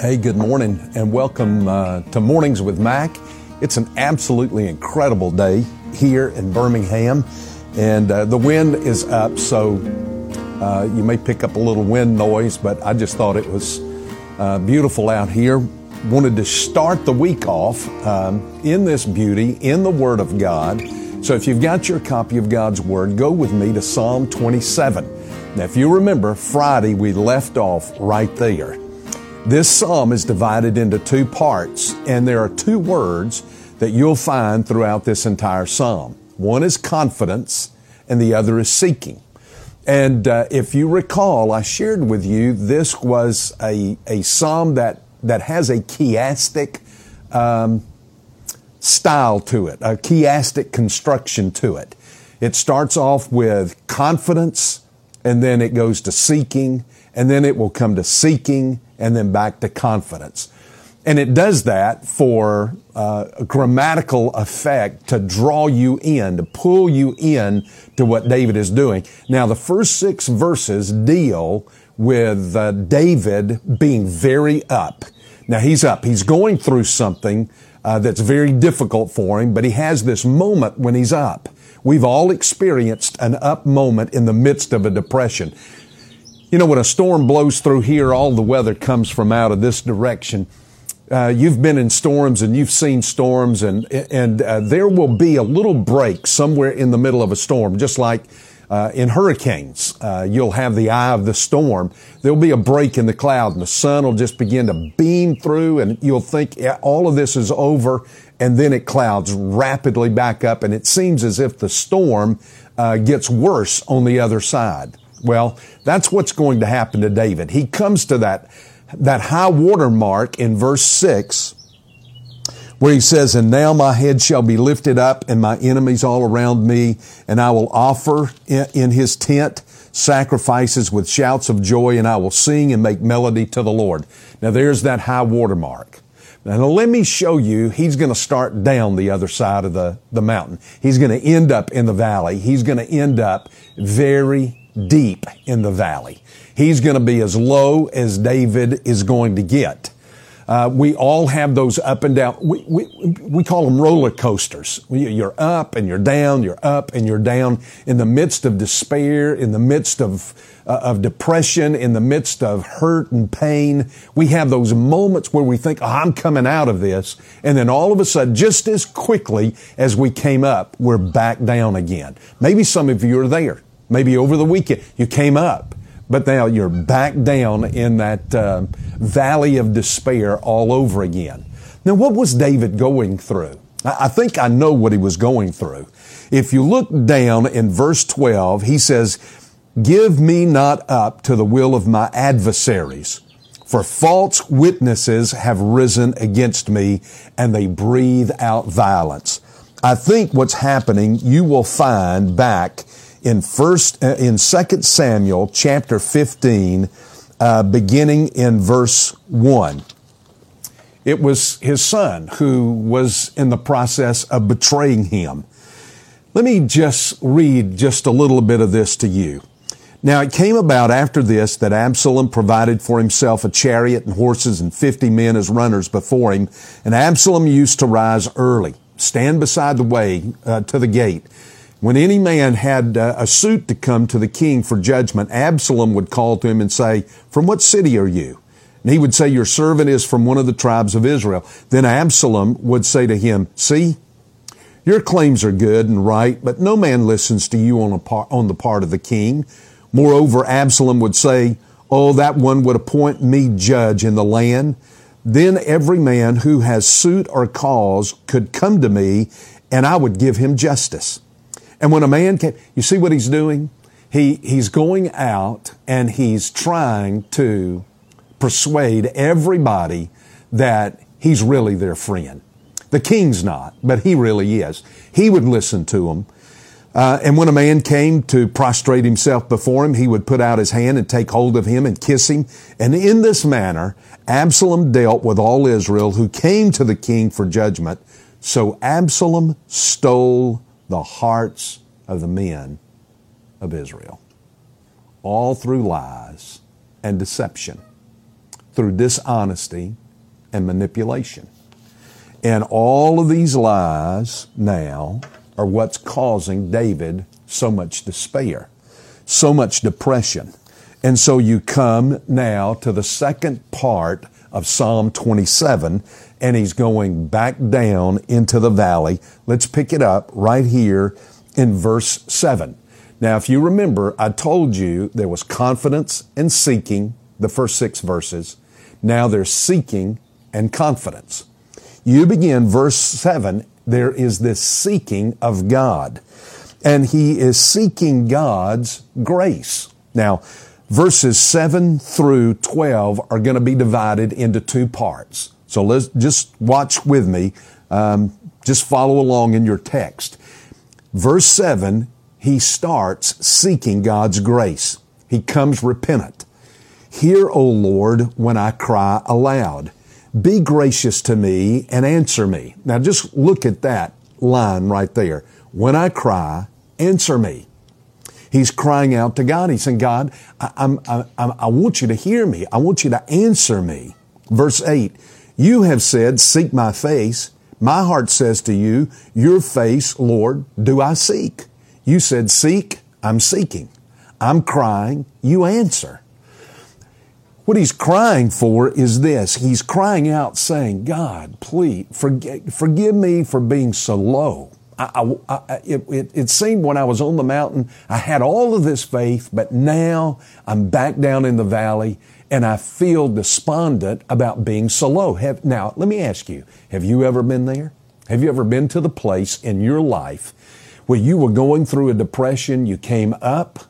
Hey, good morning and welcome uh, to Mornings with Mac. It's an absolutely incredible day here in Birmingham, and uh, the wind is up, so uh, you may pick up a little wind noise, but I just thought it was uh, beautiful out here. Wanted to start the week off um, in this beauty, in the Word of God. So if you've got your copy of God's Word, go with me to Psalm 27. Now, if you remember, Friday we left off right there. This psalm is divided into two parts, and there are two words that you'll find throughout this entire psalm. One is confidence, and the other is seeking. And uh, if you recall, I shared with you this was a, a psalm that, that has a chiastic um, style to it, a chiastic construction to it. It starts off with confidence, and then it goes to seeking, and then it will come to seeking, and then back to confidence. And it does that for uh, a grammatical effect to draw you in, to pull you in to what David is doing. Now, the first six verses deal with uh, David being very up. Now, he's up. He's going through something uh, that's very difficult for him, but he has this moment when he's up. We've all experienced an up moment in the midst of a depression. You know, when a storm blows through here, all the weather comes from out of this direction. Uh, you've been in storms and you've seen storms and and uh, there will be a little break somewhere in the middle of a storm, just like uh, in hurricanes. Uh, you'll have the eye of the storm. There'll be a break in the cloud and the sun will just begin to beam through and you'll think yeah, all of this is over and then it clouds rapidly back up and it seems as if the storm uh, gets worse on the other side. Well, that's what's going to happen to David. He comes to that, that high water mark in verse six where he says, And now my head shall be lifted up and my enemies all around me, and I will offer in his tent sacrifices with shouts of joy, and I will sing and make melody to the Lord. Now there's that high water mark. Now let me show you, he's going to start down the other side of the, the mountain. He's going to end up in the valley. He's going to end up very deep in the valley. He's going to be as low as David is going to get. Uh, we all have those up and down. We, we, we call them roller coasters. You're up and you're down, you're up and you're down in the midst of despair, in the midst of, uh, of depression, in the midst of hurt and pain. We have those moments where we think, oh, I'm coming out of this. And then all of a sudden, just as quickly as we came up, we're back down again. Maybe some of you are there. Maybe over the weekend you came up but now you're back down in that uh, valley of despair all over again. Now, what was David going through? I think I know what he was going through. If you look down in verse 12, he says, Give me not up to the will of my adversaries, for false witnesses have risen against me and they breathe out violence. I think what's happening, you will find back in first uh, in Second Samuel chapter 15, uh, beginning in verse one. It was his son who was in the process of betraying him. Let me just read just a little bit of this to you. Now it came about after this that Absalom provided for himself a chariot and horses and fifty men as runners before him. And Absalom used to rise early, stand beside the way uh, to the gate, when any man had uh, a suit to come to the king for judgment, Absalom would call to him and say, From what city are you? And he would say, Your servant is from one of the tribes of Israel. Then Absalom would say to him, See, your claims are good and right, but no man listens to you on, par- on the part of the king. Moreover, Absalom would say, Oh, that one would appoint me judge in the land. Then every man who has suit or cause could come to me, and I would give him justice. And when a man came, you see what he's doing? He, he's going out and he's trying to persuade everybody that he's really their friend. The king's not, but he really is. He would listen to them. Uh, and when a man came to prostrate himself before him, he would put out his hand and take hold of him and kiss him. And in this manner, Absalom dealt with all Israel who came to the king for judgment. So Absalom stole the hearts of the men of Israel, all through lies and deception. through dishonesty and manipulation. And all of these lies now are what's causing David so much despair, so much depression. And so you come now to the second part of Psalm 27, and he's going back down into the valley. Let's pick it up right here in verse 7. Now, if you remember, I told you there was confidence and seeking, the first six verses. Now there's seeking and confidence. You begin verse 7, there is this seeking of God. And he is seeking God's grace. Now, verses 7 through 12 are going to be divided into two parts. So let's just watch with me. Um, just follow along in your text. Verse 7, he starts seeking God's grace. He comes repentant. Hear, O Lord, when I cry aloud. Be gracious to me and answer me. Now just look at that line right there. When I cry, answer me. He's crying out to God. He's saying, God, I, I'm, I, I want you to hear me. I want you to answer me. Verse 8, you have said, seek my face. My heart says to you, your face, Lord, do I seek. You said, seek, I'm seeking. I'm crying, you answer. What he's crying for is this. He's crying out saying, God, please forgive, forgive me for being so low. I, I, I, it, it, it, seemed when I was on the mountain, I had all of this faith, but now I'm back down in the valley and I feel despondent about being so low. Have, now, let me ask you, have you ever been there? Have you ever been to the place in your life where you were going through a depression, you came up,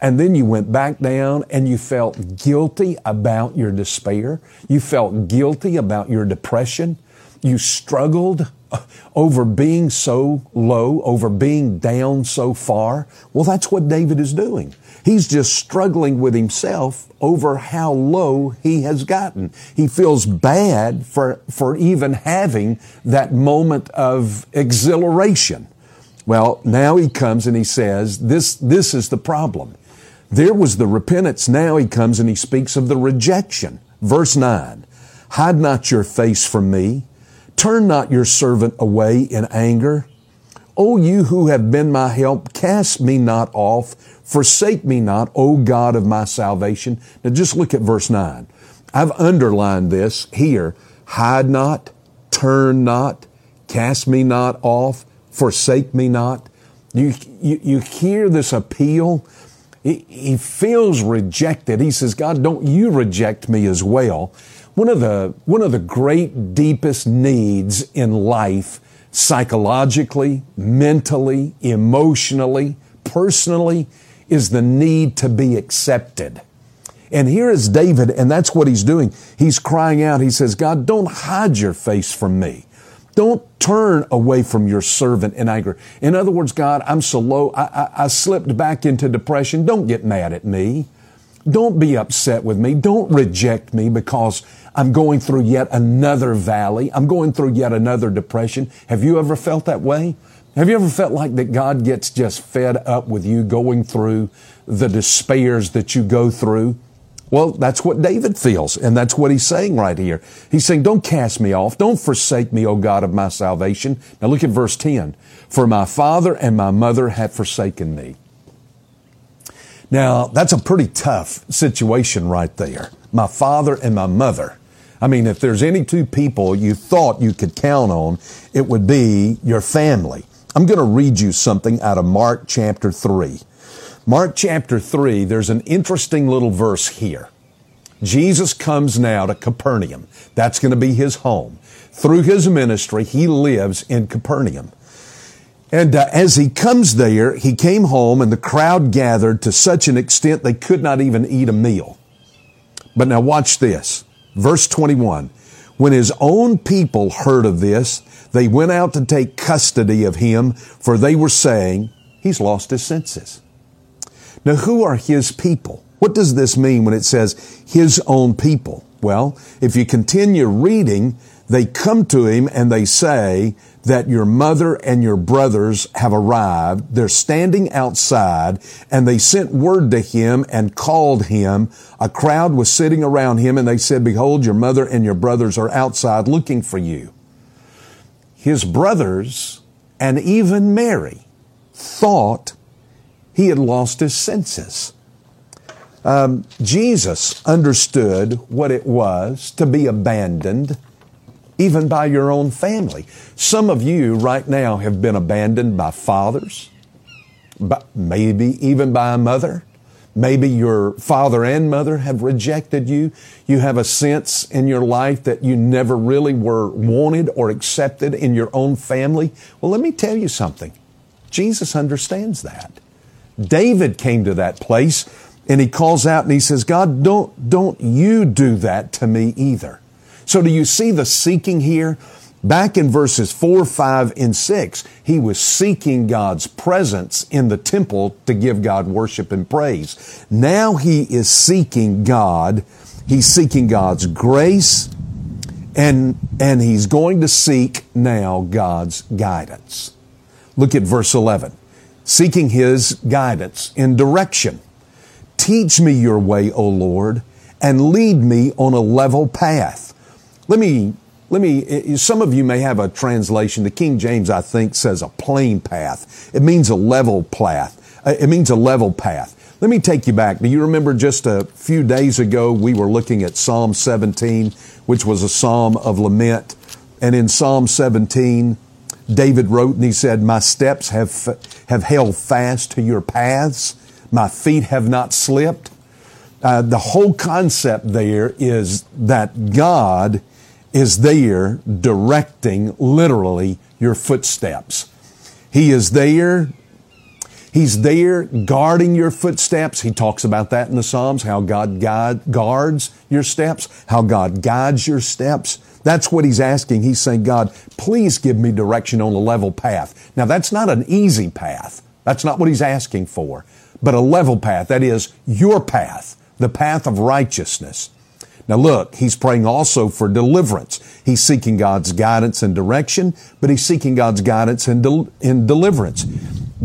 and then you went back down and you felt guilty about your despair. You felt guilty about your depression. You struggled over being so low, over being down so far. Well, that's what David is doing. He's just struggling with himself over how low he has gotten. He feels bad for, for even having that moment of exhilaration. Well, now he comes and he says, this, this is the problem. There was the repentance. Now he comes and he speaks of the rejection. Verse 9, hide not your face from me. Turn not your servant away in anger. O you who have been my help, cast me not off. Forsake me not, O God of my salvation. Now just look at verse 9. I've underlined this here. Hide not, turn not, cast me not off, forsake me not. You, you, you hear this appeal. He, he feels rejected. He says, God, don't you reject me as well. One of the, one of the great deepest needs in life, psychologically, mentally, emotionally, personally, is the need to be accepted. And here is David, and that's what he's doing. He's crying out. He says, God, don't hide your face from me. Don't turn away from your servant in anger. In other words, God, I'm so low. I, I, I slipped back into depression. Don't get mad at me. Don't be upset with me. Don't reject me because I'm going through yet another valley. I'm going through yet another depression. Have you ever felt that way? Have you ever felt like that God gets just fed up with you going through the despairs that you go through? Well, that's what David feels, and that's what he's saying right here. He's saying, Don't cast me off. Don't forsake me, O God of my salvation. Now look at verse 10. For my father and my mother have forsaken me. Now, that's a pretty tough situation right there. My father and my mother. I mean, if there's any two people you thought you could count on, it would be your family. I'm going to read you something out of Mark chapter 3. Mark chapter 3, there's an interesting little verse here. Jesus comes now to Capernaum. That's going to be his home. Through his ministry, he lives in Capernaum. And uh, as he comes there, he came home and the crowd gathered to such an extent they could not even eat a meal. But now watch this. Verse 21. When his own people heard of this, they went out to take custody of him, for they were saying, he's lost his senses. Now, who are his people? What does this mean when it says his own people? Well, if you continue reading, they come to him and they say that your mother and your brothers have arrived. They're standing outside and they sent word to him and called him. A crowd was sitting around him and they said, behold, your mother and your brothers are outside looking for you. His brothers and even Mary thought he had lost his senses. Um, Jesus understood what it was to be abandoned even by your own family. Some of you right now have been abandoned by fathers, but maybe even by a mother. Maybe your father and mother have rejected you. You have a sense in your life that you never really were wanted or accepted in your own family. Well, let me tell you something. Jesus understands that. David came to that place and he calls out and he says, God, don't, don't you do that to me either. So do you see the seeking here? Back in verses 4, 5, and 6, he was seeking God's presence in the temple to give God worship and praise. Now he is seeking God. He's seeking God's grace and, and he's going to seek now God's guidance. Look at verse 11. Seeking his guidance in direction. Teach me your way, O Lord, and lead me on a level path. Let me, let me, some of you may have a translation. The King James, I think, says a plain path. It means a level path. Uh, it means a level path. Let me take you back. Do you remember just a few days ago we were looking at Psalm 17, which was a psalm of lament. And in Psalm 17, David wrote and he said, My steps have, have held fast to your paths. My feet have not slipped. Uh, the whole concept there is that God is there directing literally your footsteps. He is there. He's there guarding your footsteps. He talks about that in the Psalms, how God guide, guards your steps, how God guides your steps. That's what he's asking. He's saying, God, please give me direction on a level path. Now, that's not an easy path. That's not what he's asking for, but a level path. That is your path, the path of righteousness. Now look, he's praying also for deliverance. He's seeking God's guidance and direction, but he's seeking God's guidance and, del- and deliverance.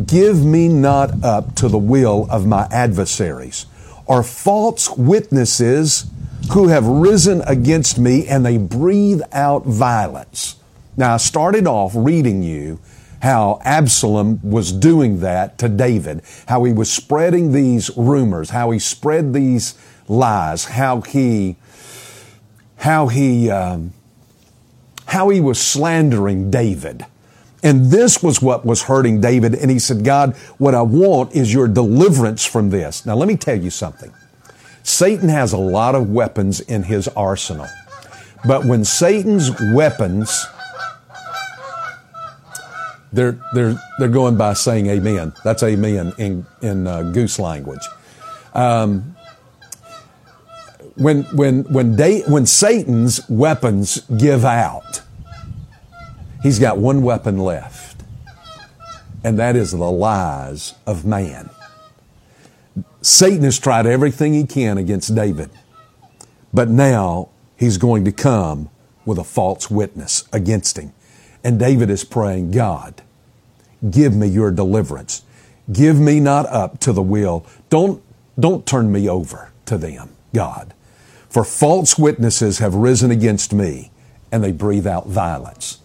Give me not up to the will of my adversaries or false witnesses who have risen against me and they breathe out violence. Now I started off reading you how Absalom was doing that to David, how he was spreading these rumors, how he spread these lies, how he how he, um, how he was slandering David. And this was what was hurting David. And he said, God, what I want is your deliverance from this. Now, let me tell you something. Satan has a lot of weapons in his arsenal. But when Satan's weapons, they're, they're, they're going by saying amen. That's amen in, in uh, goose language. Um, when, when, when, they, when Satan's weapons give out, he's got one weapon left, and that is the lies of man. Satan has tried everything he can against David, but now he's going to come with a false witness against him. And David is praying, God, give me your deliverance. Give me not up to the will. Don't, don't turn me over to them, God. For false witnesses have risen against me and they breathe out violence.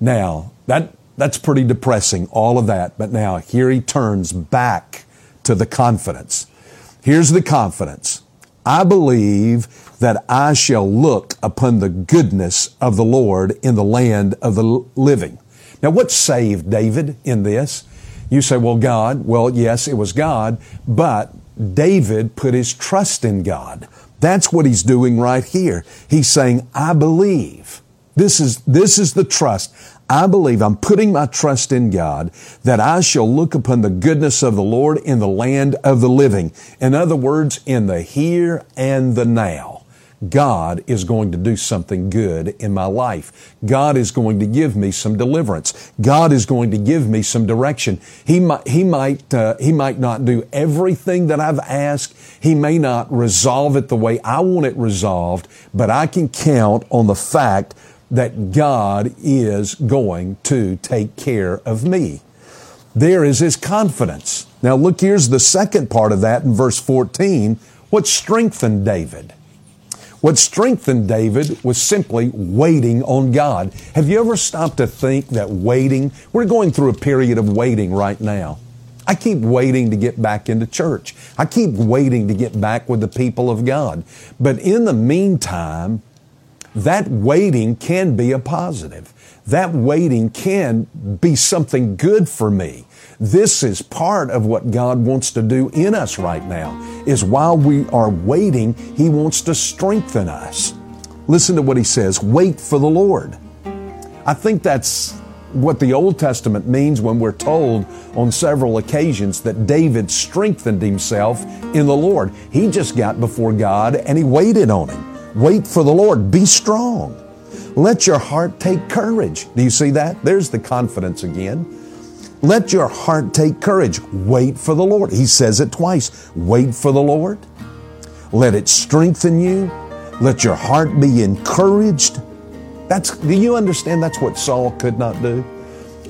Now, that, that's pretty depressing, all of that. But now here he turns back to the confidence. Here's the confidence. I believe that I shall look upon the goodness of the Lord in the land of the living. Now, what saved David in this? You say, well, God. Well, yes, it was God, but David put his trust in God. That's what he's doing right here. He's saying, I believe. This is, this is the trust. I believe I'm putting my trust in God that I shall look upon the goodness of the Lord in the land of the living. In other words, in the here and the now. God is going to do something good in my life. God is going to give me some deliverance. God is going to give me some direction. He might, he might, uh, he might not do everything that I've asked. He may not resolve it the way I want it resolved, but I can count on the fact that God is going to take care of me. There is his confidence. Now look, here's the second part of that in verse 14. What strengthened David? What strengthened David was simply waiting on God. Have you ever stopped to think that waiting, we're going through a period of waiting right now. I keep waiting to get back into church. I keep waiting to get back with the people of God. But in the meantime, that waiting can be a positive. That waiting can be something good for me. This is part of what God wants to do in us right now, is while we are waiting, He wants to strengthen us. Listen to what He says, wait for the Lord. I think that's what the Old Testament means when we're told on several occasions that David strengthened himself in the Lord. He just got before God and he waited on Him. Wait for the Lord. Be strong. Let your heart take courage. Do you see that? There's the confidence again. Let your heart take courage. Wait for the Lord. He says it twice. Wait for the Lord. Let it strengthen you. Let your heart be encouraged. That's, do you understand that's what Saul could not do?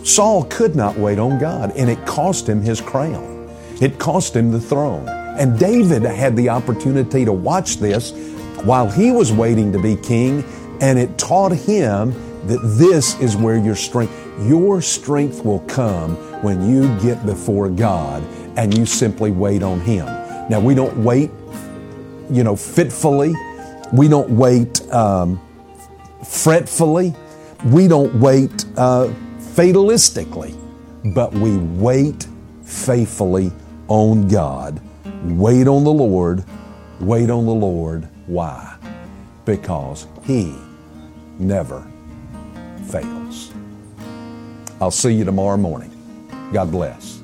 Saul could not wait on God, and it cost him his crown. It cost him the throne. And David had the opportunity to watch this while he was waiting to be king, and it taught him that this is where your strength, your strength will come when you get before God and you simply wait on Him. Now, we don't wait, you know, fitfully. We don't wait um, fretfully. We don't wait uh, fatalistically, but we wait faithfully on God. Wait on the Lord. Wait on the Lord. Why? Because He never fails. I'll see you tomorrow morning. God bless.